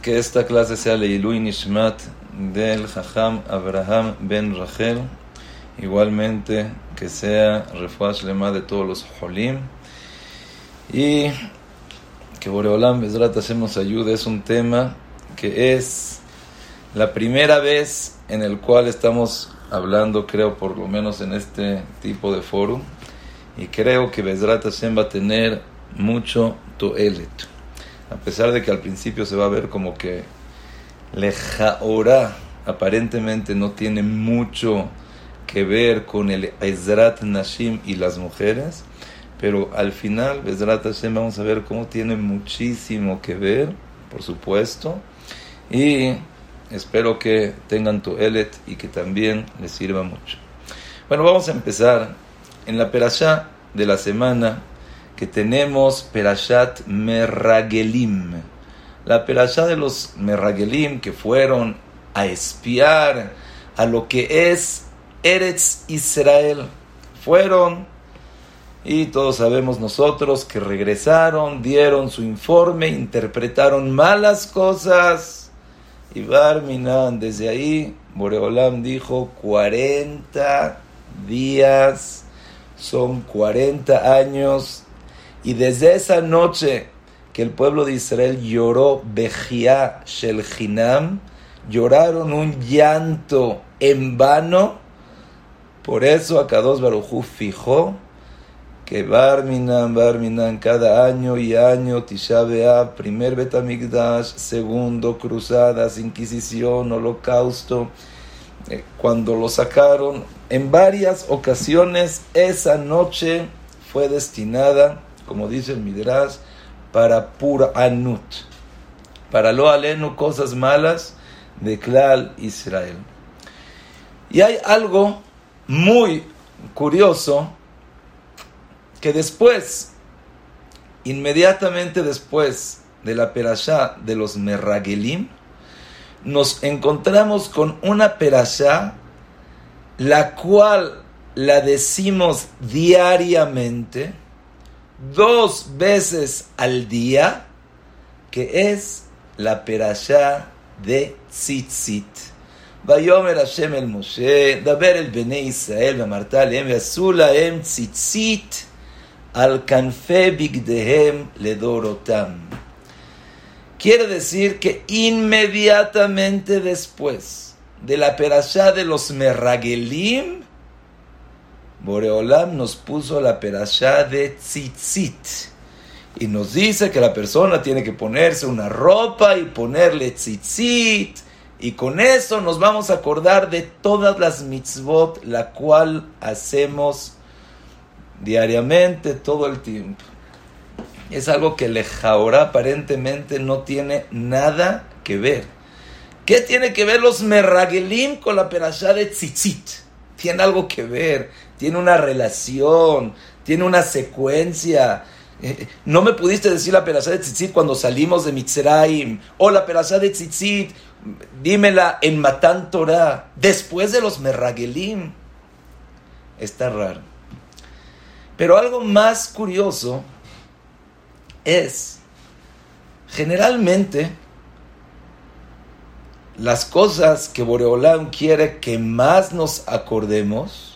Que esta clase sea Leilui Nishmat del Jajam Abraham Ben Rachel, igualmente que sea Refuash Lema de todos los Jolim, y que Boreolam Mesrat Hashem nos ayude. Es un tema que es la primera vez en el cual estamos hablando, creo, por lo menos en este tipo de foro, y creo que Besrat Hashem va a tener mucho toelet a pesar de que al principio se va a ver como que Lejaora aparentemente no tiene mucho que ver con el Ezrat Nashim y las mujeres, pero al final, Ezrat Hashem, vamos a ver cómo tiene muchísimo que ver, por supuesto, y espero que tengan tu elet y que también les sirva mucho. Bueno, vamos a empezar en la perashá de la semana que tenemos Perashat Merragelim. La Perashat de los Merragelim que fueron a espiar a lo que es Eretz Israel. Fueron y todos sabemos nosotros que regresaron, dieron su informe, interpretaron malas cosas. Y Barminan, desde ahí, Boreolam dijo 40 días, son 40 años y desde esa noche que el pueblo de Israel lloró Bejia Shel lloraron un llanto en vano. Por eso Akados Barujú fijó que Barminan, Barminan, cada año y año, Tisha B'Av, primer Betamigdash, segundo, cruzadas, inquisición, holocausto, eh, cuando lo sacaron, en varias ocasiones esa noche fue destinada como dice el Midrash, para pura anut, para lo aleno cosas malas de Klal Israel. Y hay algo muy curioso que después, inmediatamente después de la perashá de los Merragelim, nos encontramos con una perashá la cual la decimos diariamente, dos veces al día, que es la perashá de Tzitzit. ויאמר השם אל משה, דבר אל בני ישראל ואמרת להם, ועשו להם ציצית al כנפי בגדיהם לדורותם. Quiere decir que inmediatamente después de la perashá de los Merragelim, Boreolam nos puso la perashá de tzitzit. Y nos dice que la persona tiene que ponerse una ropa y ponerle tzitzit. Y con eso nos vamos a acordar de todas las mitzvot, la cual hacemos diariamente, todo el tiempo. Es algo que Lejaora aparentemente no tiene nada que ver. ¿Qué tiene que ver los merragelim con la perashá de tzitzit? Tiene algo que ver tiene una relación, tiene una secuencia. Eh, no me pudiste decir la perashá de tzitzit cuando salimos de Mitzrayim, o la perashá de tzitzit, dímela en Matan Torah, después de los Merragelim. Está raro. Pero algo más curioso es, generalmente, las cosas que Boreolam quiere que más nos acordemos,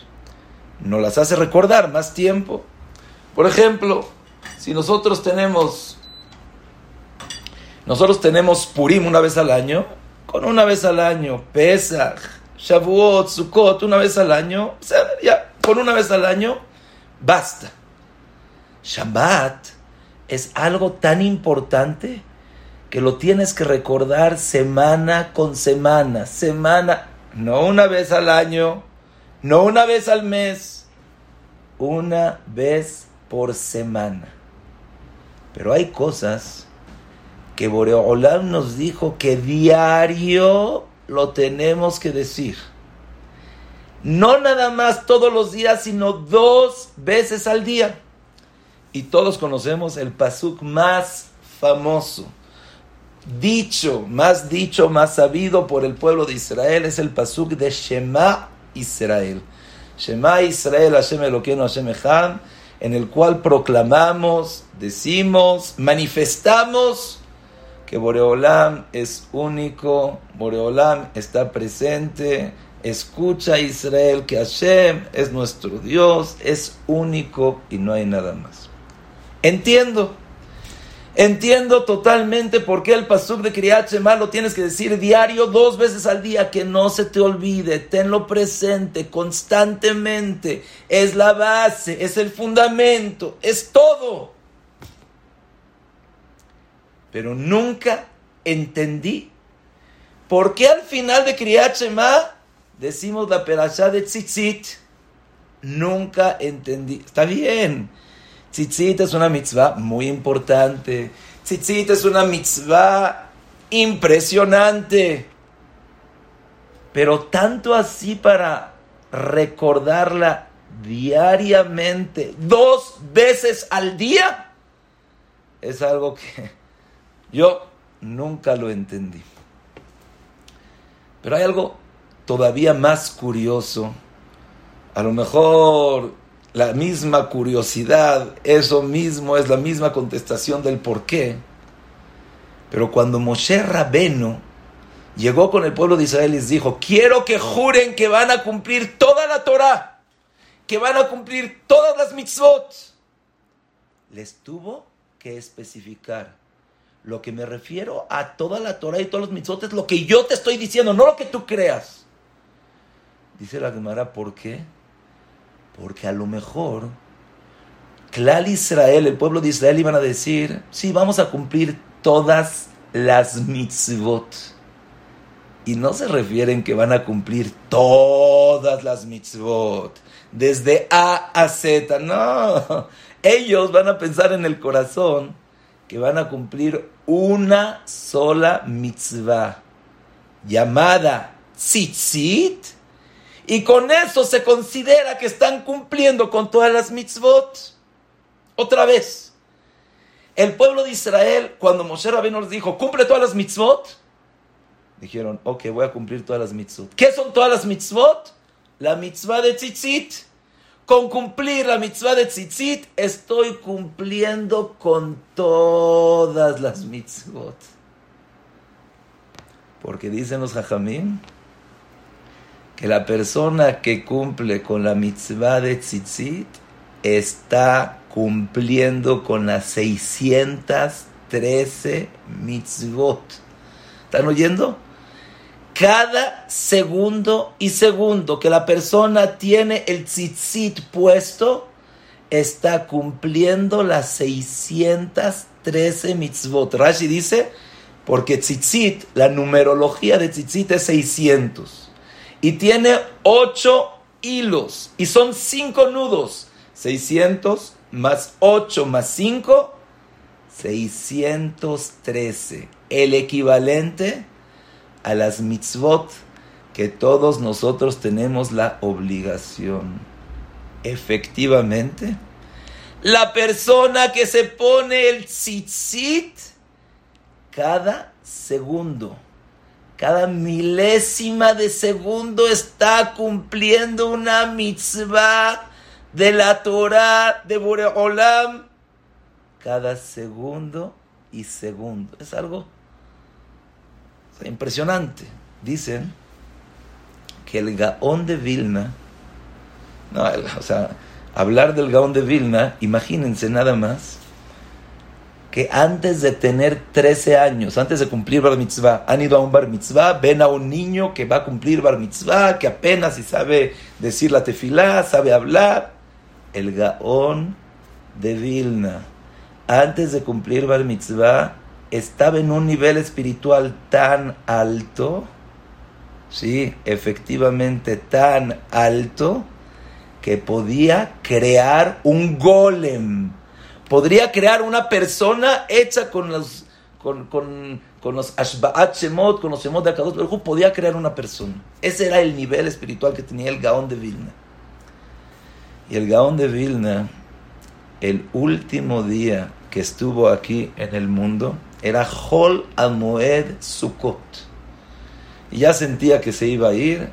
nos las hace recordar más tiempo. Por ejemplo, si nosotros tenemos nosotros tenemos Purim una vez al año, con una vez al año, Pesach, Shavuot, Sukkot, una vez al año, ya, con una vez al año, basta. Shabbat es algo tan importante que lo tienes que recordar semana con semana, semana, no una vez al año, no una vez al mes, una vez por semana. Pero hay cosas que Boreolam nos dijo que diario lo tenemos que decir. No nada más todos los días, sino dos veces al día. Y todos conocemos el pasuk más famoso, dicho, más dicho, más sabido por el pueblo de Israel, es el pasuk de Shema Israel. Shema Israel Hashem Eloqueno Hashem Echad, en el cual proclamamos, decimos, manifestamos que Boreolam es único, Boreolam está presente, escucha Israel que Hashem es nuestro Dios, es único y no hay nada más. Entiendo, entiendo totalmente por qué el pasuk de Kriyat lo tienes que decir diario dos veces al día, que no se te olvide, tenlo presente constantemente, es la base, es el fundamento, es todo. Pero nunca entendí por qué al final de Kriyat Shema decimos la perashá de Tzitzit. Nunca entendí. Está bien. Tzitzit es una mitzvah muy importante. Tzitzit es una mitzvah impresionante. Pero tanto así para recordarla diariamente, dos veces al día, es algo que yo nunca lo entendí. Pero hay algo todavía más curioso. A lo mejor la misma curiosidad, eso mismo es la misma contestación del por qué. Pero cuando Moshe Rabeno llegó con el pueblo de Israel y les dijo, quiero que juren que van a cumplir toda la Torah, que van a cumplir todas las mitzvot, les tuvo que especificar. Lo que me refiero a toda la Torah y todos los mitzvot es lo que yo te estoy diciendo, no lo que tú creas. Dice la Gemara, ¿por qué? Porque a lo mejor Clal Israel, el pueblo de Israel, iban a decir, sí, vamos a cumplir todas las mitzvot. Y no se refieren que van a cumplir todas las mitzvot, desde A a Z, no. Ellos van a pensar en el corazón que van a cumplir una sola mitzvah, llamada tzitzit, y con eso se considera que están cumpliendo con todas las mitzvot. Otra vez, el pueblo de Israel, cuando Moshe Rabbeinu les dijo, cumple todas las mitzvot, dijeron, ok, voy a cumplir todas las mitzvot. ¿Qué son todas las mitzvot? La mitzvah de tzitzit. Con cumplir la mitzvah de tzitzit, estoy cumpliendo con todas las mitzvot. Porque dicen los hajamim, que la persona que cumple con la mitzvah de tzitzit está cumpliendo con las 613 mitzvot. ¿Están oyendo? Cada segundo y segundo que la persona tiene el tzitzit puesto, está cumpliendo las 613 mitzvot. Rashi dice, porque tzitzit, la numerología de tzitzit es 600 y tiene ocho hilos y son cinco nudos. 600 más 8 más 5, 613. El equivalente a las mitzvot que todos nosotros tenemos la obligación. Efectivamente, la persona que se pone el tzitzit cada segundo cada milésima de segundo está cumpliendo una mitzvah de la Torah de Boreolam. Cada segundo y segundo. Es algo impresionante. Dicen que el Gaón de Vilna, no, o sea, hablar del Gaón de Vilna, imagínense nada más, que antes de tener 13 años, antes de cumplir bar mitzvah, han ido a un bar mitzvah, ven a un niño que va a cumplir bar mitzvah, que apenas si sabe decir la tefilá, sabe hablar. El Gaón de Vilna, antes de cumplir bar mitzvah, estaba en un nivel espiritual tan alto, sí, efectivamente tan alto, que podía crear un golem podría crear una persona hecha con los con, con, los Ashba'at Shemot, con los Shemot de Akadosh Baruch podía crear una persona. Ese era el nivel espiritual que tenía el Gaón de Vilna. Y el Gaón de Vilna, el último día que estuvo aquí en el mundo, era Hol Amoed Sukkot. Y ya sentía que se iba a ir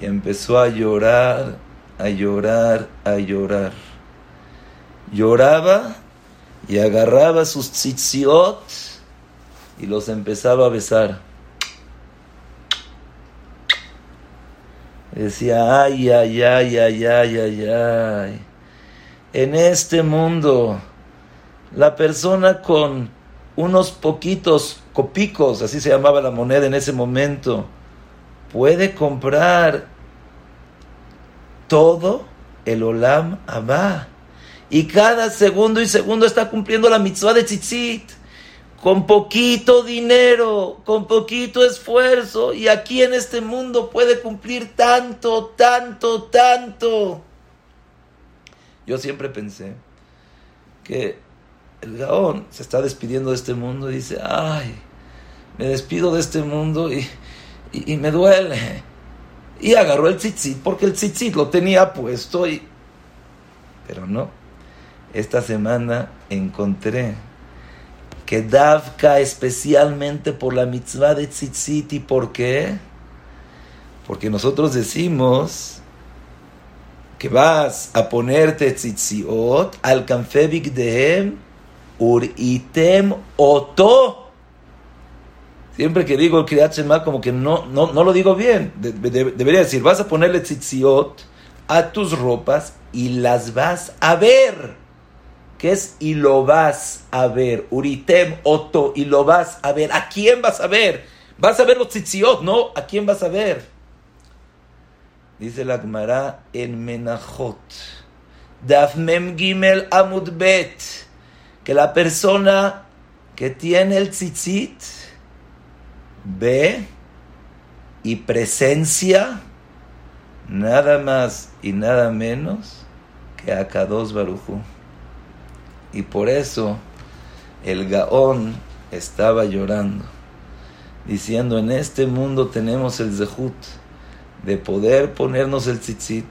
y empezó a llorar, a llorar, a llorar lloraba y agarraba sus tzitziot y los empezaba a besar. Decía, ay, ay, ay, ay, ay, ay, ay. En este mundo, la persona con unos poquitos copicos, así se llamaba la moneda en ese momento, puede comprar todo el Olam Abba. Y cada segundo y segundo está cumpliendo la mitzvah de tzitzit. Con poquito dinero, con poquito esfuerzo. Y aquí en este mundo puede cumplir tanto, tanto, tanto. Yo siempre pensé que el Gaón se está despidiendo de este mundo y dice, ay, me despido de este mundo y, y, me duele. Y agarró el tzitzit porque el tzitzit lo tenía puesto y... Pero no, esta semana encontré que Davka especialmente por la mitzvah de tzitzit y por qué? Porque nosotros decimos que vas a ponerte tzitziot al kanfebik dehem uritem oto. Siempre que digo el Kriyat como que no, no, no lo digo bien. debería decir, vas a ponerle tzitziot a tus ropas y las vas a ver. ¿Qué es y lo vas a ver? Uritem oto y lo vas a ver. ¿A quién vas a ver? Vas a ver los tzitziot, ¿no? ¿A quién vas a ver? Dice la Gemara en Menachot. Daf Mem Gimel Amud Bet. Que la persona que tiene el tzitzit ve y presencia nada más y nada menos que a Kados Baruchu. Y por eso el Gaón estaba llorando, diciendo: En este mundo tenemos el Zehut de poder ponernos el tzitzit,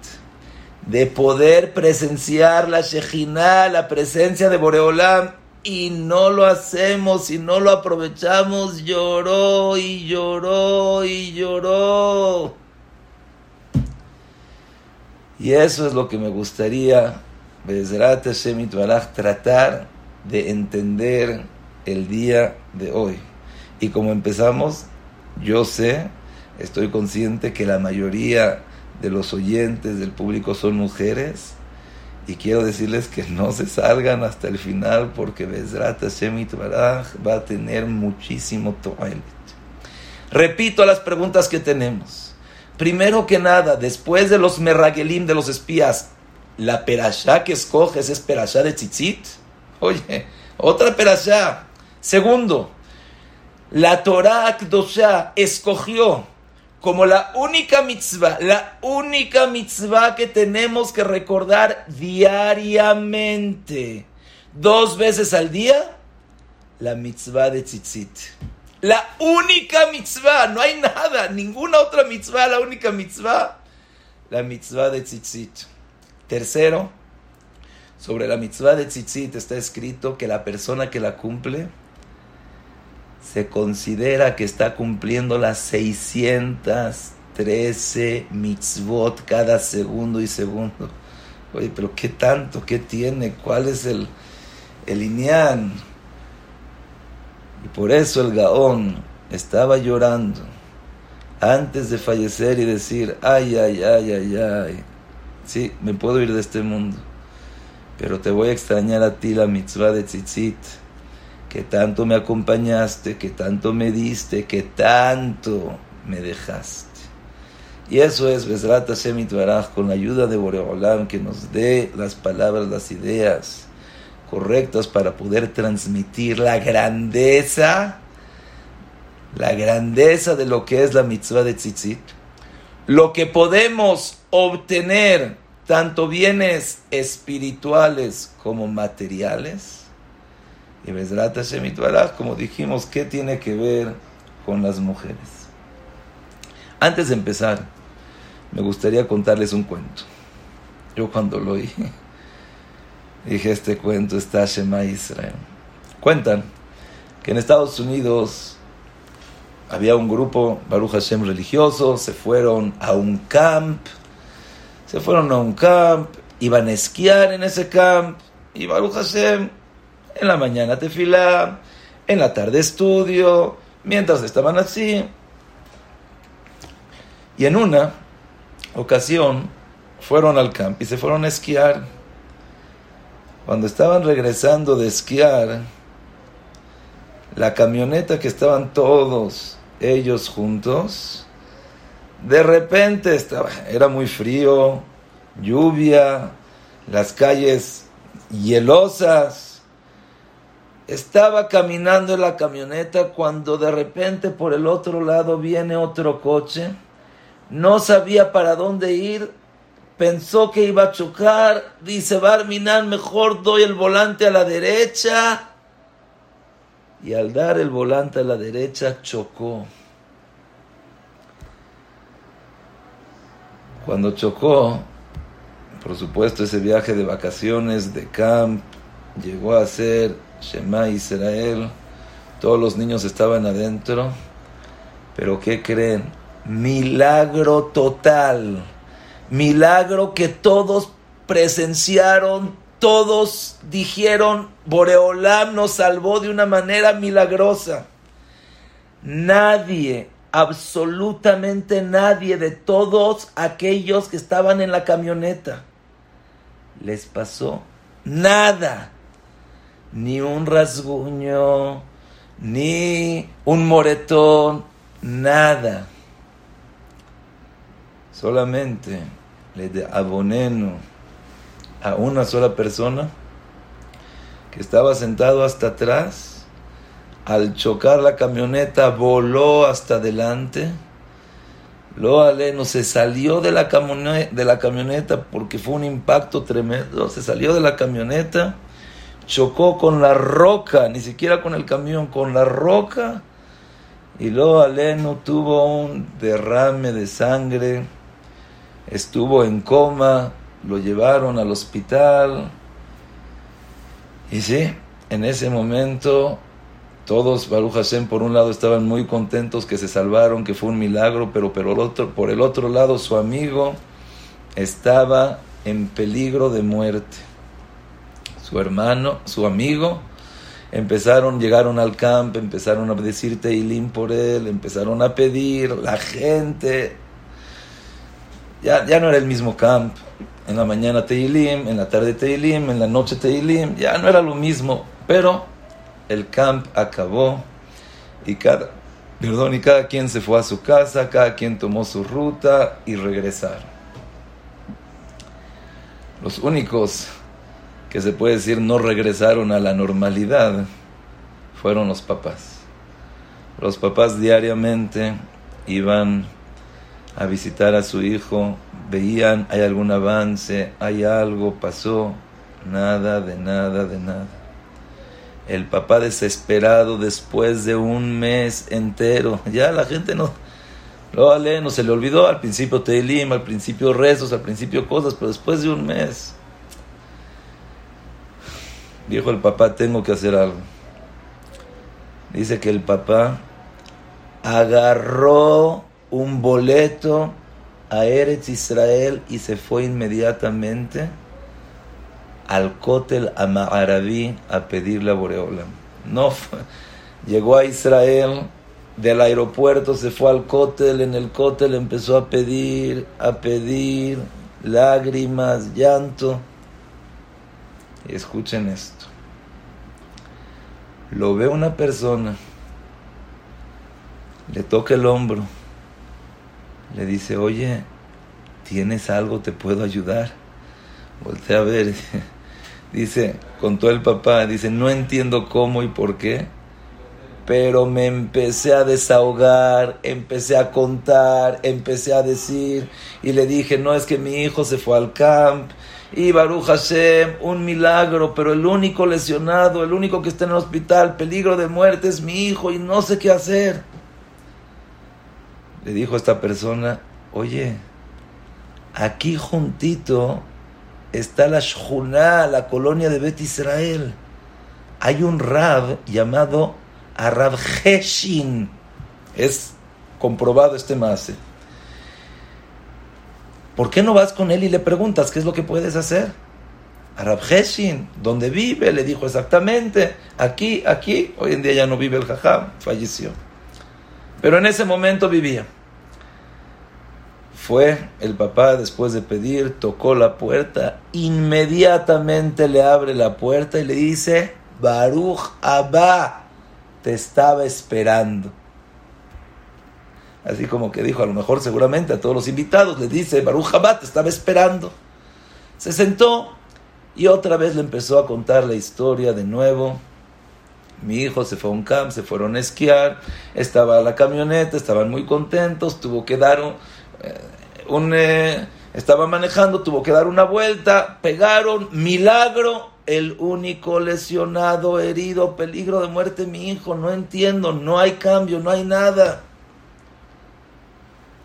de poder presenciar la Shejina, la presencia de Boreolam, y no lo hacemos y no lo aprovechamos, lloró y lloró y lloró. Y eso es lo que me gustaría, tratar de entender el día de hoy. Y como empezamos, yo sé Estoy consciente que la mayoría de los oyentes del público son mujeres y quiero decirles que no se salgan hasta el final porque Bezrat Hashem va a tener muchísimo toilet. Repito las preguntas que tenemos. Primero que nada, después de los merragelim de los espías, ¿la perashá que escoges es perashá de tzitzit? Oye, otra perashá. Segundo, la Torah Akdosha escogió como la única mitzvah, la única mitzvah que tenemos que recordar diariamente, dos veces al día, la mitzvah de tzitzit. La única mitzvah, no hay nada, ninguna otra mitzvah, la única mitzvah, la mitzvah de tzitzit. Tercero, sobre la mitzvah de tzitzit está escrito que la persona que la cumple, se considera que está cumpliendo las 613 mitzvot cada segundo y segundo. Oye, pero ¿qué tanto? ¿Qué tiene? ¿Cuál es el, el Y por eso el Gaón estaba llorando antes de fallecer y decir, ay, ay, ay, ay, ay, sí, me puedo ir de este mundo, pero te voy a extrañar a ti la mitzvah de tzitzit. Que tanto me acompañaste, que tanto me diste, que tanto me dejaste. Y eso es Besrat Hashem con la ayuda de Boreolam, que nos dé las palabras, las ideas correctas para poder transmitir la grandeza, la grandeza de lo que es la mitzvah de tzitzit, lo que podemos obtener, tanto bienes espirituales como materiales, y Bezrat Hashem como dijimos, ¿qué tiene que ver con las mujeres? Antes de empezar, me gustaría contarles un cuento. Yo cuando lo oí, dije, este cuento está Shema Israel. Cuentan que en Estados Unidos había un grupo, Baruch Hashem religioso, se fueron a un camp, se fueron a un camp, iban a esquiar en ese camp, y Baruch Hashem en la mañana tefilá, en la tarde estudio, mientras estaban así. Y en una ocasión fueron al campo y se fueron a esquiar. Cuando estaban regresando de esquiar, la camioneta que estaban todos ellos juntos, de repente estaba, era muy frío, lluvia, las calles hielosas. Estaba caminando en la camioneta cuando de repente por el otro lado viene otro coche. No sabía para dónde ir. Pensó que iba a chocar. Dice Barminan, mejor doy el volante a la derecha. Y al dar el volante a la derecha chocó. Cuando chocó, por supuesto, ese viaje de vacaciones, de camp, llegó a ser Shema Israel. Todos los niños estaban adentro. Pero ¿qué creen? Milagro total. Milagro que todos presenciaron, todos dijeron, Boreolam nos salvó de una manera milagrosa. Nadie absolutamente nadie de todos aquellos que estaban en la camioneta les pasó nada, ni un rasguño, ni un moretón, nada. Solamente le aboneno a una sola persona que estaba sentado hasta atrás al chocar la camioneta voló hasta adelante. Lo aleno se salió de la, camioneta, de la camioneta porque fue un impacto tremendo. Se salió de la camioneta, chocó con la roca, ni siquiera con el camión, con la roca. Y lo aleno tuvo un derrame de sangre, estuvo en coma, lo llevaron al hospital. Y sí, en ese momento todos, Baruch Hashem, por un lado estaban muy contentos que se salvaron, que fue un milagro, pero, pero por el otro lado su amigo estaba en peligro de muerte. Su hermano, su amigo, empezaron, llegaron al campo, empezaron a decir Teilim por él, empezaron a pedir, la gente, ya, ya no era el mismo camp. En la mañana Teilim, en la tarde Teilim, en la noche Teilim, ya no era lo mismo, pero el camp acabó y cada, perdón, y cada quien se fue a su casa, cada quien tomó su ruta y regresaron. Los únicos que se puede decir no regresaron a la normalidad fueron los papás. Los papás diariamente iban a visitar a su hijo, veían, hay algún avance, hay algo, pasó, nada, de nada, de nada. El papá desesperado después de un mes entero. Ya la gente no, lo vale, no se le olvidó. Al principio Teilim, al principio rezos, al principio cosas, pero después de un mes. Dijo el papá, tengo que hacer algo. Dice que el papá agarró un boleto a Eretz Israel y se fue inmediatamente al Kotel Ma'araví a pedirle a Boreola. No llegó a Israel, del aeropuerto se fue al Kotel, en el Kotel empezó a pedir, a pedir, lágrimas, llanto. Escuchen esto. Lo ve una persona, le toca el hombro, le dice, oye, ¿tienes algo? ¿Te puedo ayudar? Voltea a ver. Dice, contó el papá, dice, no entiendo cómo y por qué, pero me empecé a desahogar, empecé a contar, empecé a decir, y le dije, no es que mi hijo se fue al camp, y Baruch Hashem, un milagro, pero el único lesionado, el único que está en el hospital, peligro de muerte, es mi hijo y no sé qué hacer. Le dijo esta persona, oye, aquí juntito está la Shchuná, la colonia de Bet Israel. Hay un Rab llamado Arab Heshin. Es comprobado este mase. ¿Por qué no vas con él y le preguntas qué es lo que puedes hacer? a Rabjeshin, ¿dónde vive? Le dijo exactamente, aquí, aquí. Hoy en día ya no vive el jajam, falleció. Pero en ese momento vivía. Fue el papá después de pedir, tocó la puerta, inmediatamente le abre la puerta y le dice, Baruch Abba, te estaba esperando. Así como que dijo, a lo mejor seguramente a todos los invitados, le dice, Baruch Abba, te estaba esperando. Se sentó, y otra vez le empezó a contar la historia de nuevo. Mi hijo se fue a un camp, se fueron a esquiar, estaba la camioneta, estaban muy contentos, tuvo que dar un... Eh, eh, estaba manejando, tuvo que dar una vuelta, pegaron, milagro, el único lesionado, herido, peligro de muerte, mi hijo, no entiendo, no hay cambio, no hay nada.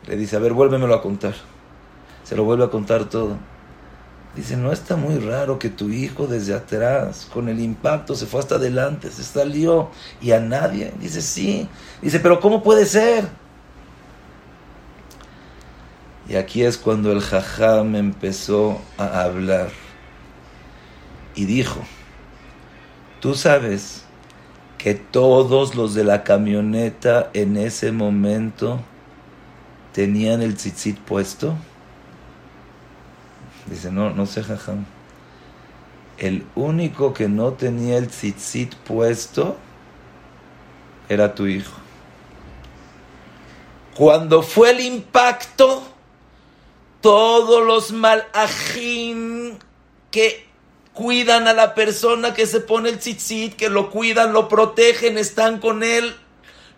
Le dice, a ver, vuélvemelo a contar. Se lo vuelve a contar todo. Dice, no está muy raro que tu hijo desde atrás, con el impacto, se fue hasta adelante, se salió y a nadie. Dice, sí. Dice, pero ¿cómo puede ser? Y aquí es cuando el jajam empezó a hablar y dijo, tú sabes que todos los de la camioneta en ese momento tenían el tzitzit puesto. Dice, no, no sé, jajam. El único que no tenía el tzitzit puesto era tu hijo. Cuando fue el impacto, todos los malajim que cuidan a la persona que se pone el tzitzit, que lo cuidan, lo protegen, están con él,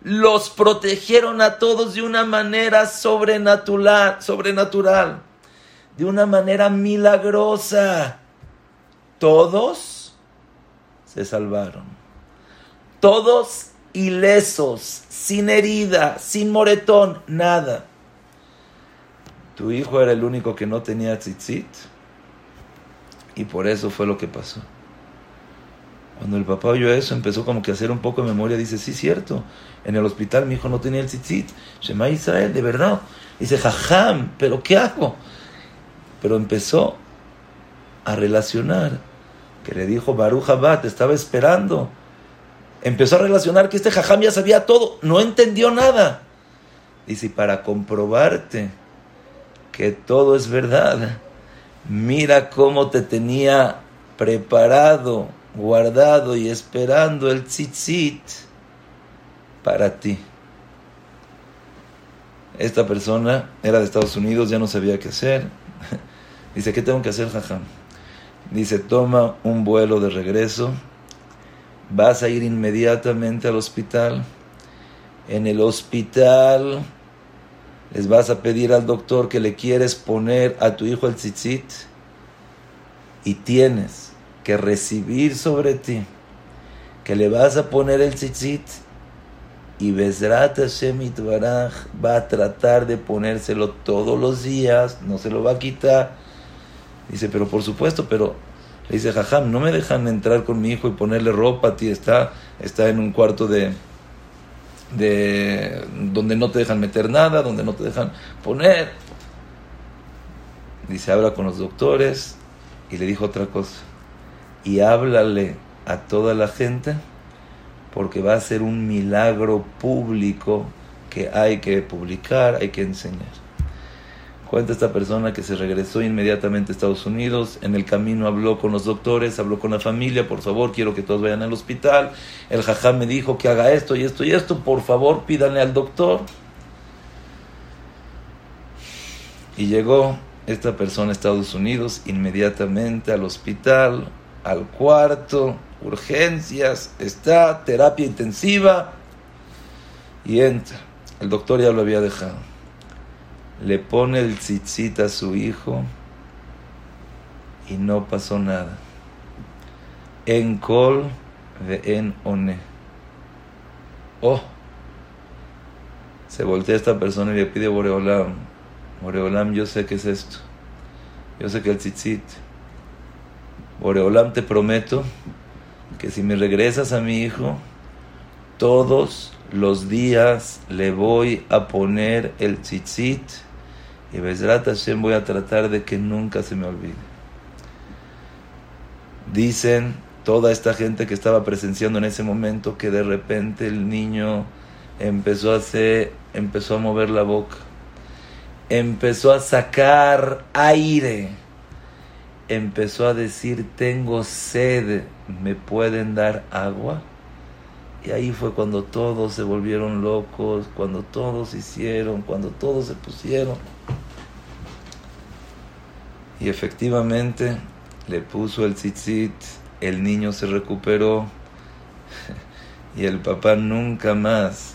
los protegieron a todos de una manera sobrenatural, sobrenatural de una manera milagrosa. Todos se salvaron. Todos ilesos, sin herida, sin moretón, nada. Tu hijo era el único que no tenía tzitzit. Y por eso fue lo que pasó. Cuando el papá oyó eso, empezó como que a hacer un poco de memoria. Dice, sí, cierto. En el hospital mi hijo no tenía el tzitzit. Shema Israel, de verdad. Dice, jajam, pero ¿qué hago? pero empezó a relacionar, que le dijo Baruch Abad, te estaba esperando. Empezó a relacionar que este jajam ya sabía todo, no entendió nada. Dice, para comprobarte que todo es verdad, mira cómo te tenía preparado, guardado y esperando el tzitzit para ti. Esta persona era de Estados Unidos, ya no sabía qué hacer Dice, ¿qué tengo que hacer, jajam? Dice, toma un vuelo de regreso, vas a ir inmediatamente al hospital. En el hospital les vas a pedir al doctor que le quieres poner a tu hijo el tzitzit. Y tienes que recibir sobre ti que le vas a poner el tzitzit. Y Bezrat Hashem va a tratar de ponérselo todos los días, no se lo va a quitar. Dice, pero por supuesto, pero le dice, jajam, no me dejan entrar con mi hijo y ponerle ropa a ti, está, está en un cuarto de, de donde no te dejan meter nada, donde no te dejan poner. Dice, habla con los doctores y le dijo otra cosa. Y háblale a toda la gente porque va a ser un milagro público que hay que publicar, hay que enseñar. Cuenta esta persona que se regresó inmediatamente a Estados Unidos, en el camino habló con los doctores, habló con la familia, por favor, quiero que todos vayan al hospital. El jajá me dijo que haga esto y esto y esto, por favor, pídanle al doctor. Y llegó esta persona a Estados Unidos inmediatamente al hospital, al cuarto, urgencias, está, terapia intensiva, y entra. El doctor ya lo había dejado. Le pone el tzitzit a su hijo y no pasó nada. En col de en one. Oh, se voltea esta persona y le pide Boreolam, Boreolam, yo sé qué es esto. Yo sé que el tzitzit. Boreolam, te prometo que si me regresas a mi hijo, todos los días le voy a poner el tzitzit y Bezrat Hashem voy a tratar de que nunca se me olvide. Dicen toda esta gente que estaba presenciando en ese momento que de repente el niño empezó a hacer, empezó a mover la boca, empezó a sacar aire, empezó a decir tengo sed, ¿me pueden dar agua? Y ahí fue cuando todos se volvieron locos, cuando todos hicieron, cuando todos se pusieron. Y efectivamente le puso el tzitzit, el niño se recuperó y el papá nunca más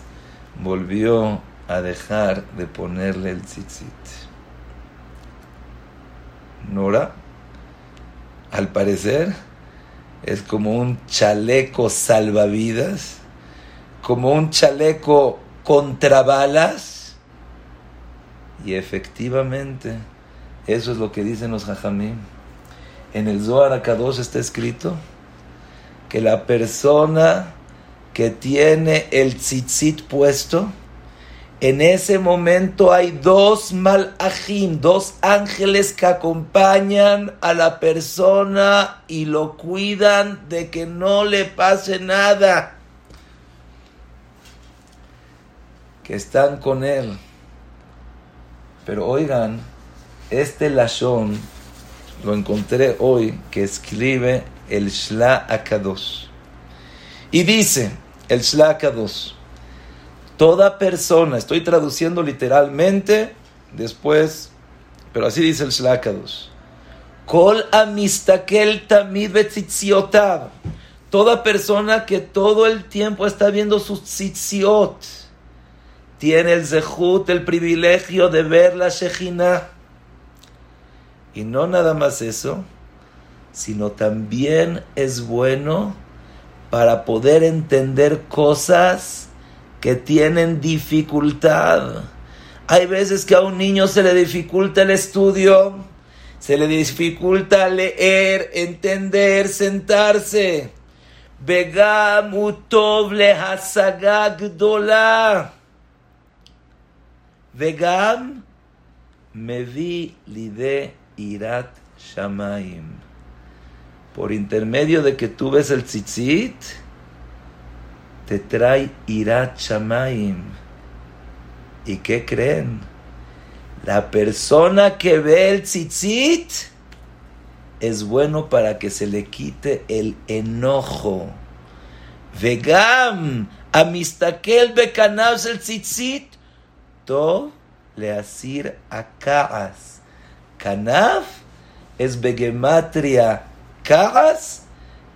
volvió a dejar de ponerle el tzitzit. Nora, al parecer, es como un chaleco salvavidas como un chaleco contra balas. Y efectivamente, eso es lo que dicen los jajamim. En el Zohar Akadosh está escrito que la persona que tiene el tzitzit puesto, en ese momento hay dos malajim, dos ángeles que acompañan a la persona y lo cuidan de que no le pase nada. que están con él. Pero oigan, este Lashon lo encontré hoy que escribe el Shla Akados. Y dice el Shla Akados, toda persona, estoy traduciendo literalmente después, pero así dice el Shla Akados. Kol amistakel tamid Toda persona que todo el tiempo está viendo sus tzitziot tiene el zehut, el privilegio de ver la Shejina. Y no nada más eso, sino también es bueno para poder entender cosas que tienen dificultad. Hay veces que a un niño se le dificulta el estudio, se le dificulta leer, entender, sentarse. Vegam vi lide irat shamaim. Por intermedio de que tú ves el tzitzit, te trae irat shamaim. ¿Y qué creen? La persona que ve el tzitzit es bueno para que se le quite el enojo. Vegam, amistakel bekanavs el tzitzit, le asir akaas. Kanaf es begematria kaas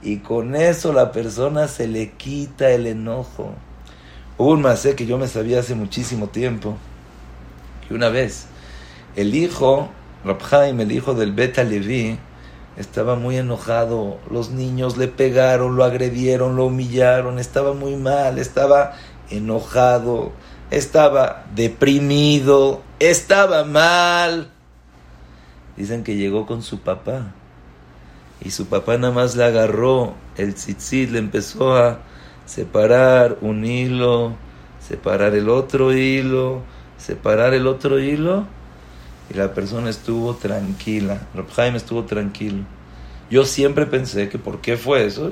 y con eso la persona se le quita el enojo. un más que yo me sabía hace muchísimo tiempo que una vez el hijo, Rabhaim, el hijo del Beta Levi, estaba muy enojado. Los niños le pegaron, lo agredieron, lo humillaron, estaba muy mal, estaba enojado estaba deprimido, estaba mal. Dicen que llegó con su papá y su papá nada más le agarró el tzitzit, le empezó a separar un hilo, separar el otro hilo, separar el otro hilo y la persona estuvo tranquila. Rob estuvo tranquilo. Yo siempre pensé que por qué fue eso.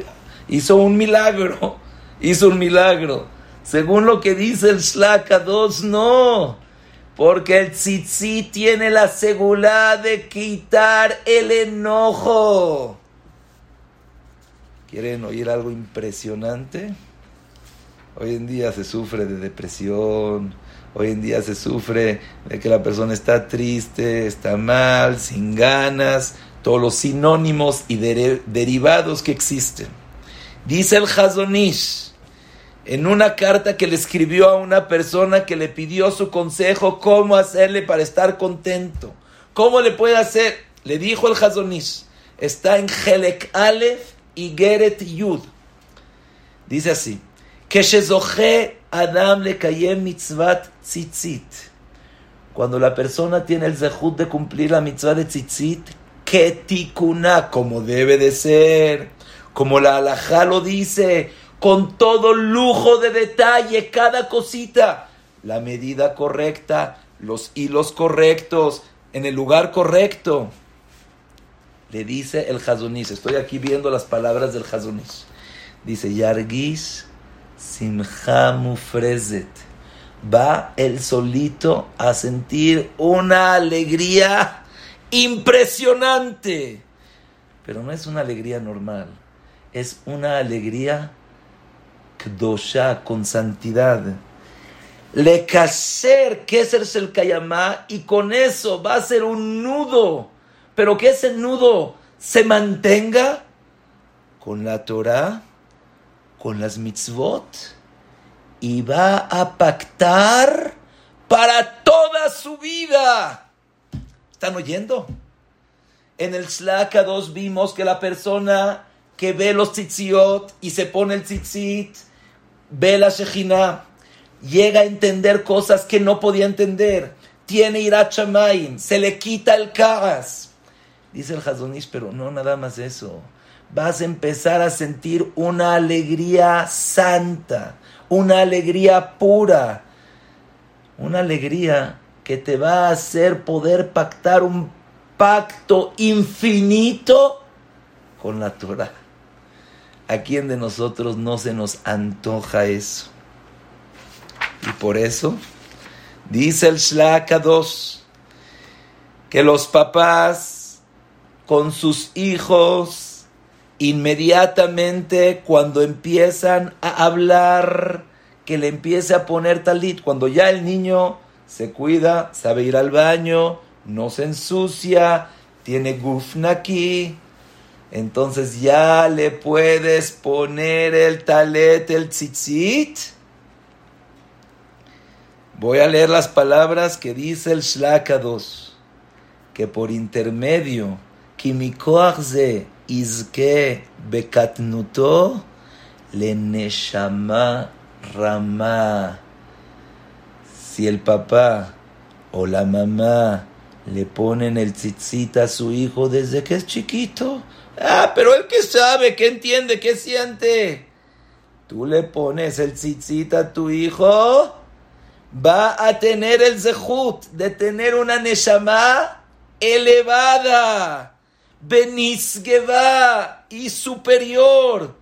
Hizo un milagro, hizo un milagro. Según lo que dice el Shlaka 2, no. Porque el tzitzi tiene la seguridad de quitar el enojo. ¿Quieren oír algo impresionante? Hoy en día se sufre de depresión, hoy en día se sufre de que la persona está triste, está mal, sin ganas, todos los sinónimos y derivados que existen. Dice el Hazonish, en una carta que le escribió a una persona que le pidió su consejo cómo hacerle para estar contento. ¿Cómo le puede hacer? Le dijo el Hazonish. Está en Helek Aleph y Geret Yud. Dice así. Que Adam le kayem mitzvat tzitzit. Cuando la persona tiene el zehut de cumplir la mitzvah de tzitzit, que tikuna, como debe de ser, como la alajá lo dice, con todo lujo de detalle, cada cosita, la medida correcta, los hilos correctos, en el lugar correcto. Le dice el Hazunish, estoy aquí viendo las palabras del Hazunish. Dice, Yargish Simcha Mufrezet. Va él solito a sentir una alegría impresionante. Pero no es una alegría normal, es una alegría kdosha, con santidad. Le kaser, que es el kayamá, y con eso va a ser un nudo, pero que ese nudo se mantenga con la Torah, con las mitzvot, y va a pactar para toda su vida. ¿Están oyendo? En el Slaka 2 vimos que la persona que ve los tzitziot y se pone el tzitzit, ve la Shejina, llega a entender cosas que no podía entender, tiene irachamayim, se le quita el caras. Dice el Hazonish, pero no nada más eso. Vas a empezar a sentir una alegría santa, una alegría pura, una alegría que te va a hacer poder pactar un pacto infinito con la Torah. ¿A quién de nosotros no se nos antoja eso? Y por eso dice el Shlaka 2 que los papás con sus hijos inmediatamente cuando empiezan a hablar que le empiece a poner talit, cuando ya el niño se cuida, sabe ir al baño, no se ensucia, tiene gufnaki, entonces ya le puedes poner el talet, el tzitzit. Voy a leer las palabras que dice el Shlaka 2, que por intermedio, kimikoachze izke bekatnuto le neshama rama si el papá o la mamá le ponen el tzitzit a su hijo desde que es chiquito, ah, pero él que sabe, que entiende, que siente. Tú le pones el tzitzit a tu hijo, va a tener el zehut de tener una neshama elevada, benisgeva y superior,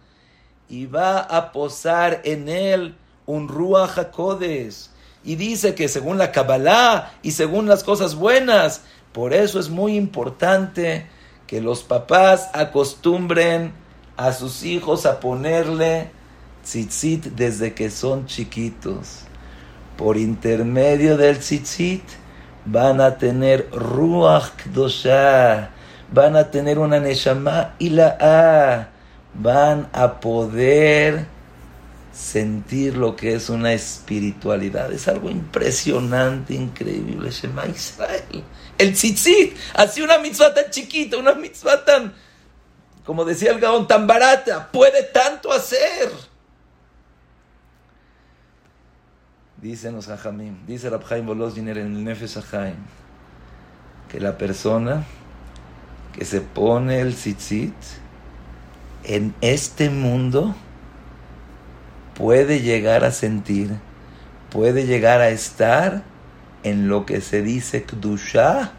y va a posar en él un ruach y dice que según la Kabbalah y según las cosas buenas, por eso es muy importante que los papás acostumbren a sus hijos a ponerle tzitzit desde que son chiquitos. Por intermedio del tzitzit van a tener ruach kdosha, van a tener una neshama y la van a poder sentir lo que es una espiritualidad. Es algo impresionante, increíble. Shema Israel. El tzitzit, así una mitzvah tan chiquita, una mitzvah tan, como decía el Gaón, tan barata, puede tanto hacer. Dicen los hajamim, dice Rabhaim Bolosdiner en el Nefesh Hachaim, que la persona que se pone el tzitzit en este mundo, puede llegar a sentir, puede llegar a estar en lo que se dice Kdusha,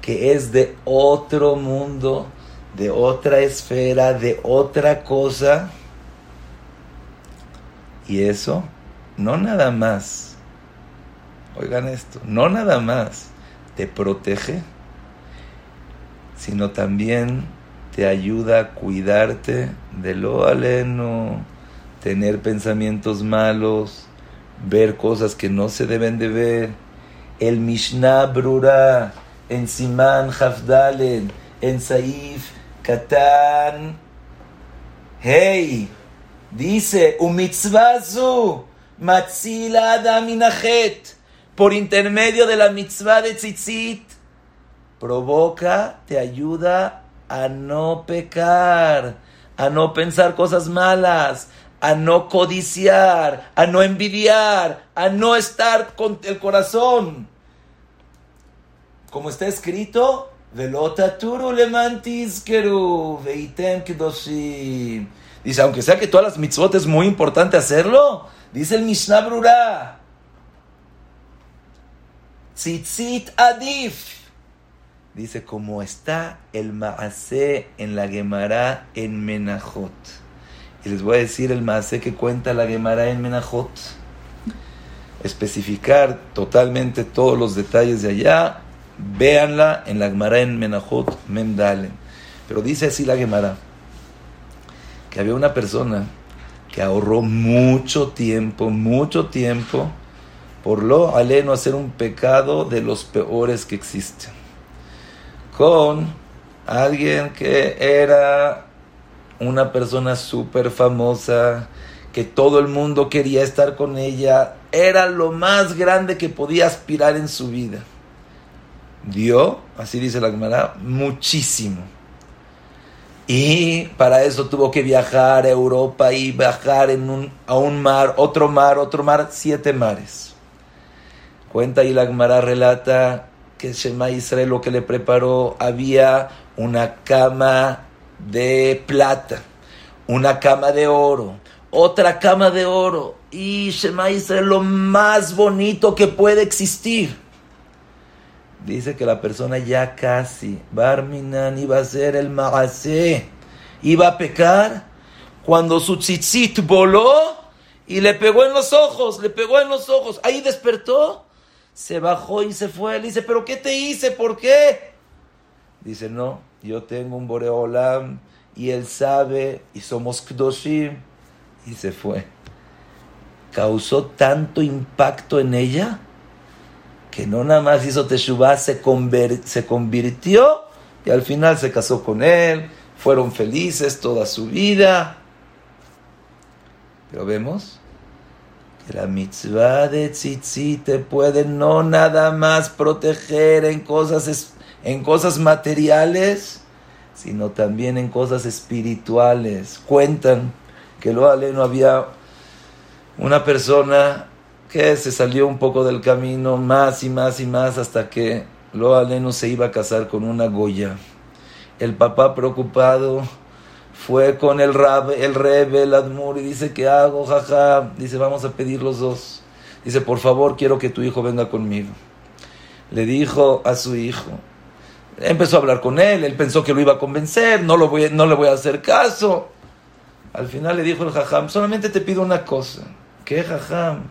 que es de otro mundo, de otra esfera, de otra cosa. Y eso no nada más, oigan esto, no nada más te protege, sino también te ayuda a cuidarte de lo aleno tener pensamientos malos, ver cosas que no se deben de ver. El Mishnah Brura en Siman Hafdalen, en Saif Katan. Hey, dice, umitzvazu matzila adaminachet, por intermedio de la mitzvah de tzitzit, provoca, te ayuda a no pecar, a no pensar cosas malas, a no codiciar, a no envidiar, a no estar con el corazón. Como está escrito. Dice, aunque sea que todas las mitzvot es muy importante hacerlo, dice el Mishnah Brura. Tzitzit adif. Dice, como está el Maasé en la Gemara en Menajot. Y les voy a decir el Maasé que cuenta la Gemara en Menajot. Especificar totalmente todos los detalles de allá. Véanla en la Gemara en Menajot Memdalen. Pero dice así la Gemara, que había una persona que ahorró mucho tiempo, mucho tiempo, por lo aleno hacer un pecado de los peores que existen con alguien que era una persona súper famosa, que todo el mundo quería estar con ella, era lo más grande que podía aspirar en su vida. Dio, así dice la Gemara, muchísimo. Y para eso tuvo que viajar a Europa y viajar en un, a un mar, otro mar, otro mar, siete mares. Cuenta y la Gemara relata que Shema Israel lo que le preparó, había una cama de plata, una cama de oro, otra cama de oro, y Shema lo más bonito que puede existir. Dice que la persona ya casi, Barminan iba a ser el maasé, iba a pecar, cuando su tzitzit voló y le pegó en los ojos, le pegó en los ojos, ahí despertó se bajó y se fue. Le dice, ¿pero qué te hice? ¿Por qué? Dice, no, yo tengo un Boreolam y él sabe y somos Kdoshim. Y se fue. Causó tanto impacto en ella que no nada más hizo Teshuvah, se, se convirtió y al final se casó con él. Fueron felices toda su vida. Pero vemos la mitzvah de tzitzit puede no nada más proteger en cosas, en cosas materiales, sino también en cosas espirituales. Cuentan que lo no había una persona que se salió un poco del camino más y más y más hasta que lo aleno se iba a casar con una Goya. El papá preocupado fue con el rab, el rebe, el admur y dice, ¿qué hago? Jaja. Dice, vamos a pedir los dos. Dice, por favor, quiero que tu hijo venga conmigo. Le dijo a su hijo. Empezó a hablar con él, él pensó que lo iba a convencer, no, lo voy, no le voy a hacer caso. Al final le dijo el jajam, solamente te pido una cosa. ¿Qué jajam?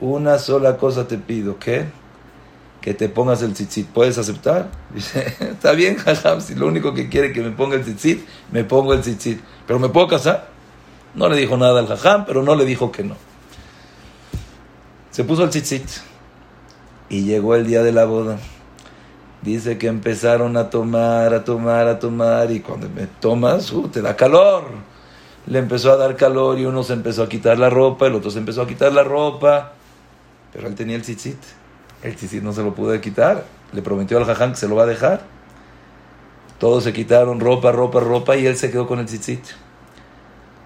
Una sola cosa te pido, ¿qué? que te pongas el tzitzit. ¿Puedes aceptar? Dice, está bien, jajam, si lo único que quiere que me ponga el tzitzit, me pongo el tzitzit. ¿Pero me puedo casar? No le dijo nada al jajam, pero no le dijo que no. Se puso el tzitzit y llegó el día de la boda. Dice que empezaron a tomar, a tomar, a tomar y cuando me tomas, uh, te da calor. Le empezó a dar calor y uno se empezó a quitar la ropa, el otro se empezó a quitar la ropa, pero él tenía el tzitzit. El tzitzit no se lo pudo quitar. Le prometió al jaján que se lo va a dejar. Todos se quitaron ropa, ropa, ropa y él se quedó con el tzitzit.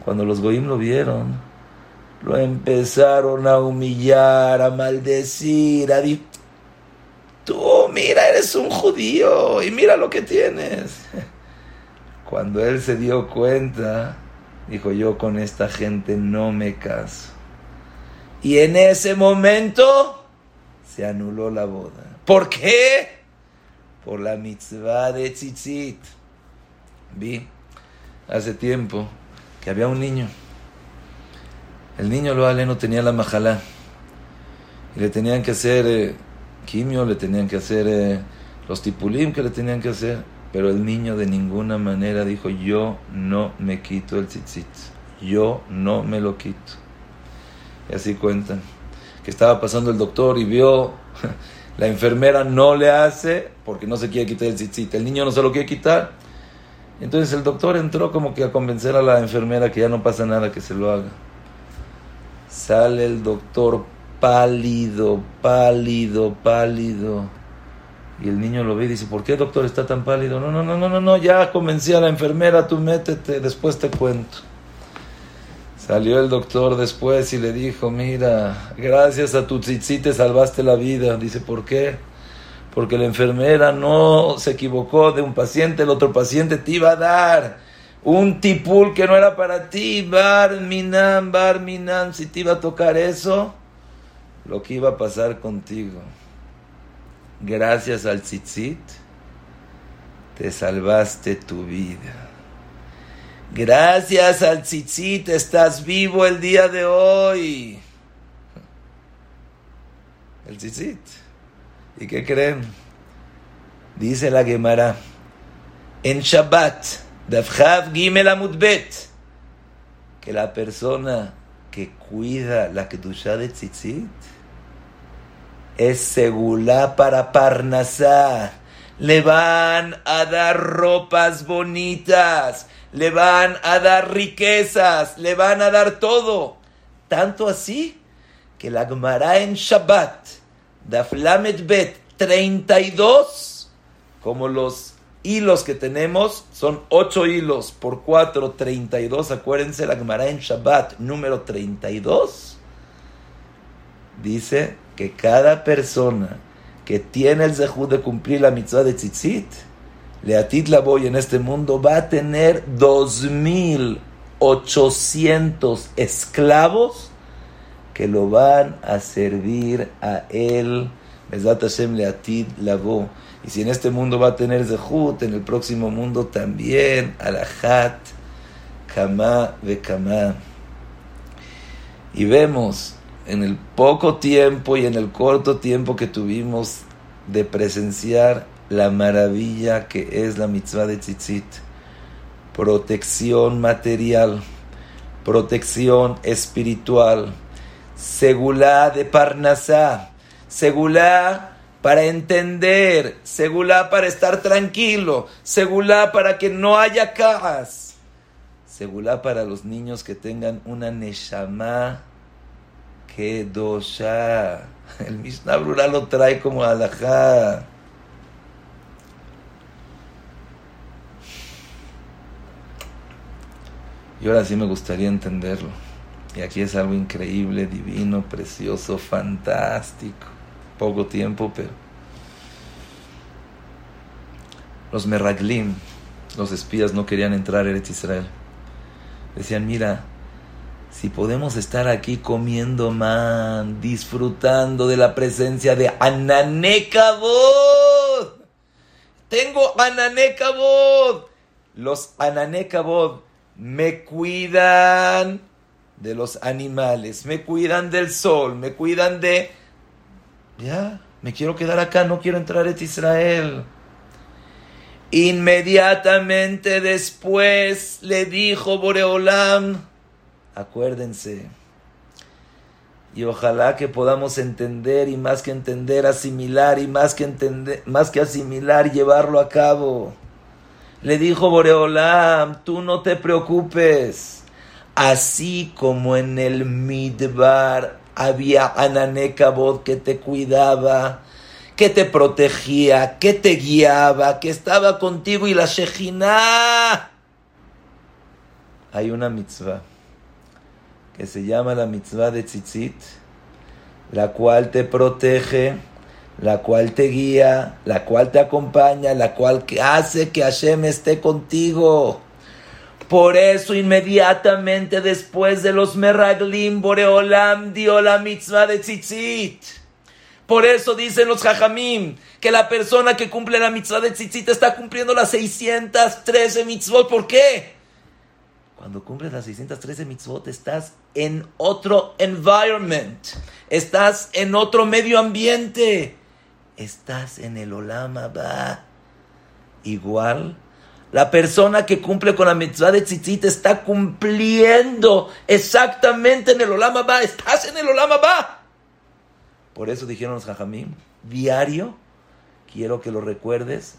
Cuando los goyim lo vieron, lo empezaron a humillar, a maldecir, a decir, tú mira, eres un judío y mira lo que tienes. Cuando él se dio cuenta, dijo, yo con esta gente no me caso. Y en ese momento se anuló la boda. ¿Por qué? Por la mitzvah de tzitzit. Vi hace tiempo que había un niño. El niño lo no tenía la majalá. Y le tenían que hacer eh, quimio, le tenían que hacer eh, los tipulim que le tenían que hacer. Pero el niño de ninguna manera dijo, yo no me quito el tzitzit. Yo no me lo quito. Y así cuentan que estaba pasando el doctor y vio, la enfermera no le hace porque no se quiere quitar el tzitzit, el niño no se lo quiere quitar. Entonces el doctor entró como que a convencer a la enfermera que ya no pasa nada, que se lo haga. Sale el doctor pálido, pálido, pálido. Y el niño lo ve y dice, ¿por qué doctor está tan pálido? No, no, no, no, no, no, ya convencí a la enfermera, tú métete, después te cuento. Salió el doctor después y le dijo, mira, gracias a tu tzitzit te salvaste la vida. Dice, ¿por qué? Porque la enfermera no se equivocó de un paciente, el otro paciente te iba a dar un tipul que no era para ti, bar minan, bar minan, si te iba a tocar eso, lo que iba a pasar contigo. Gracias al tzitzit, te salvaste tu vida. Gracias al tzitzit estás vivo el día de hoy. El tzitzit. ¿Y qué creen? Dice la Gemara. En Shabbat, Davchav Gimel Amudbet, que la persona que cuida la Kedusha de Tzitzit es segula para Parnasá. Le van a dar ropas bonitas, le van a dar riquezas, le van a dar todo. Tanto así que la Gemara en Shabbat, Daflamet Bet 32, como los hilos que tenemos, son 8 hilos por 4, 32. Acuérdense, la Gemara en Shabbat número 32 dice que cada persona que tiene el zehud de cumplir la mitzvah de tzitzit, Leatit la voy en este mundo va a tener 2800 esclavos que lo van a servir a él. Hashem Leatit Lavo. Y si en este mundo va a tener Zehut, en el próximo mundo también, Alahat, Kama Kama. Y vemos en el poco tiempo y en el corto tiempo que tuvimos de presenciar la maravilla que es la mitzvah de tzitzit. Protección material, protección espiritual, segulá de parnasá, segulá para entender, segulá para estar tranquilo, segulá para que no haya cajas, segulá para los niños que tengan una neshama Kedosha. El Mishnah Rural lo trae como alajá. Y ahora sí me gustaría entenderlo. Y aquí es algo increíble, divino, precioso, fantástico. Poco tiempo, pero... Los Meraglim, los espías, no querían entrar a Eretz Israel. Decían, mira, si podemos estar aquí comiendo man, disfrutando de la presencia de Ananekabod. Tengo Ananekabod. Los Ananekabod me cuidan de los animales, me cuidan del sol, me cuidan de... Ya, me quiero quedar acá, no quiero entrar a Israel. Inmediatamente después le dijo Boreolam, Acuérdense. Y ojalá que podamos entender y más que entender, asimilar y más que entender, más que asimilar, llevarlo a cabo. Le dijo Boreolam, tú no te preocupes. Así como en el Midbar había Ananekabod que te cuidaba, que te protegía, que te guiaba, que estaba contigo y la Shejina. Hay una mitzvah que se llama la mitzvah de tzitzit, la cual te protege, la cual te guía, la cual te acompaña, la cual hace que Hashem esté contigo. Por eso inmediatamente después de los Meraglim, Boreolam dio la mitzvah de tzitzit. Por eso dicen los Jajamim que la persona que cumple la mitzvah de tzitzit está cumpliendo las 613 mitzvot. ¿Por qué? Cuando cumples las 613 mitzvot, estás en otro environment, estás en otro medio ambiente, estás en el Olama Ba. Igual, la persona que cumple con la mitzvah de tzitzit está cumpliendo exactamente en el olama va. Estás en el olama va. Por eso dijeron los jajamim, diario quiero que lo recuerdes,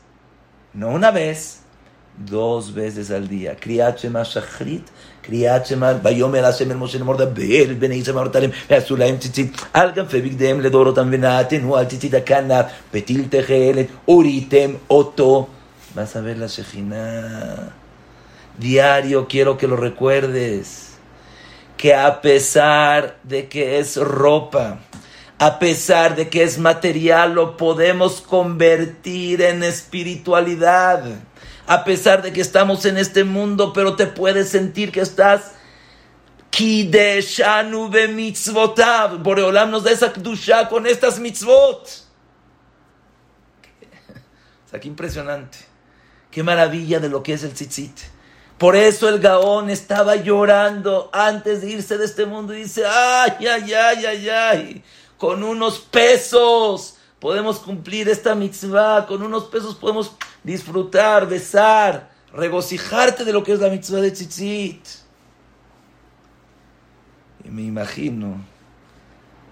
no una vez, dos veces al día. Kriyat Shachrit, Kriyat Shema, Bayom El Hashem El Moshe El Morda, Be'el Bnei Yisrael Martalim, Ve'asulaim Tzitzit, Al Ganfe Bigdeem Ledorotam Venatenu Al Tzitzit Akanaf, Betil Tehelet, Uritem Oto, Vas a ver la Shejina. Diario quiero que lo recuerdes. Que a pesar de que es ropa, a pesar de que es material, lo podemos convertir en espiritualidad a pesar de que estamos en este mundo, pero te puedes sentir que estás Kideshanu be mitzvotav. Boreolam nos da esa kdusha con estas mitzvot. O sea, qué impresionante. Qué maravilla de lo que es el tzitzit. Por eso el Gaón estaba llorando antes de irse de este mundo y dice, ay, ay, ay, ay, ay, con unos pesos podemos cumplir esta mitzvah, con unos pesos podemos disfrutar, besar, regocijarte de lo que es la mitzvah de tzitzit. Y me imagino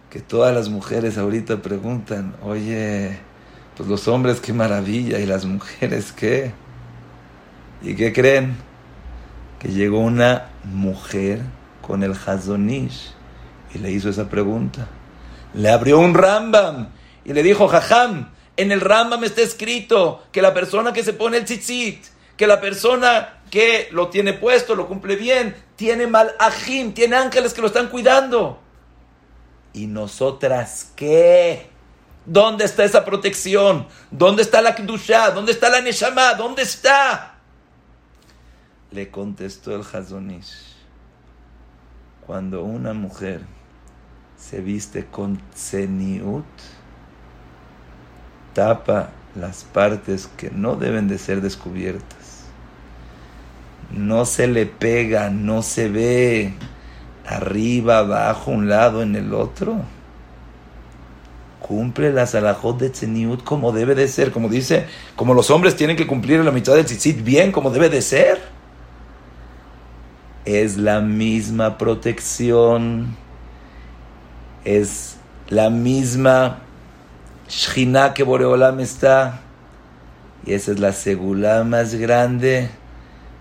que todas las mujeres ahorita preguntan, oye, pues los hombres qué maravilla y las mujeres qué. ¿Y qué creen? Que llegó una mujer con el Hazonish y le hizo esa pregunta. Le abrió un Rambam y le dijo, Jajam, en el Rambam está escrito que la persona que se pone el tzitzit, que la persona que lo tiene puesto, lo cumple bien, tiene mal ajim, tiene ángeles que lo están cuidando. ¿Y nosotras qué? ¿Dónde está esa protección? ¿Dónde está la Kdusha? ¿Dónde está la Neshama? ¿Dónde está? Le contestó el Hazonish. Cuando una mujer se viste con tseniut, tapa las partes que no deben de ser descubiertas. No se le pega, no se ve arriba, abajo, un lado, en el otro cumple las alajot de Tzeniut como debe de ser, como dice, como los hombres tienen que cumplir la mitad del tzitzit bien, como debe de ser. Es la misma protección, es la misma Shina que Boreolam está, y esa es la segula más grande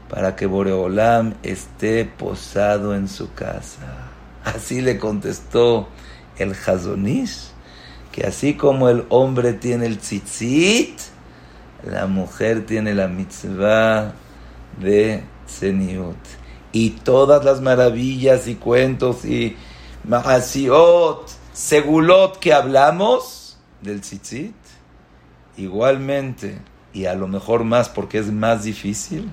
para que Boreolam esté posado en su casa. Así le contestó el Hazonish que así como el hombre tiene el tzitzit, la mujer tiene la mitzvah de Zeniut. Y todas las maravillas y cuentos y maasiot, segulot que hablamos del tzitzit, igualmente, y a lo mejor más porque es más difícil,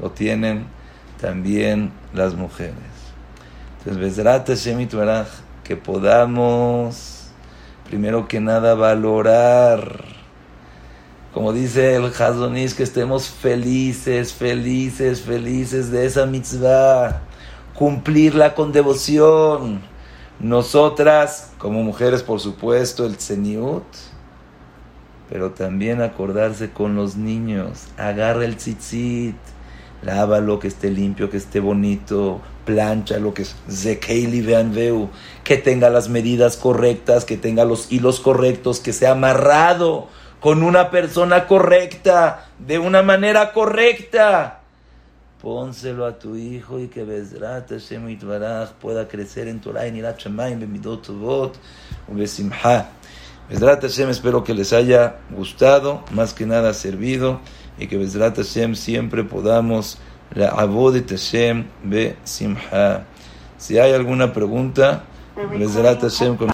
lo tienen también las mujeres. Entonces, que podamos primero que nada valorar, como dice el Hazonis, que estemos felices, felices, felices de esa mitzvah, cumplirla con devoción. Nosotras, como mujeres, por supuesto, el tseniut, pero también acordarse con los niños, agarra el tzitzit, lávalo, que esté limpio, que esté bonito, plancha, lo que es. Zekeili Veu, que tenga las medidas correctas, que tenga los hilos correctos, que sea amarrado con una persona correcta, de una manera correcta. Pónselo a tu hijo y que Bezrat Hashem Itbaraj pueda crecer en Torah, en Irat Shemaim, Bemidot Tuvot, Besimha. Bezrat Hashem espero que les haya gustado, más que nada servido y que Bezrat Hashem siempre podamos la Abodet Hashem be Simha. Si hay alguna pregunta, Bezrat Hashem con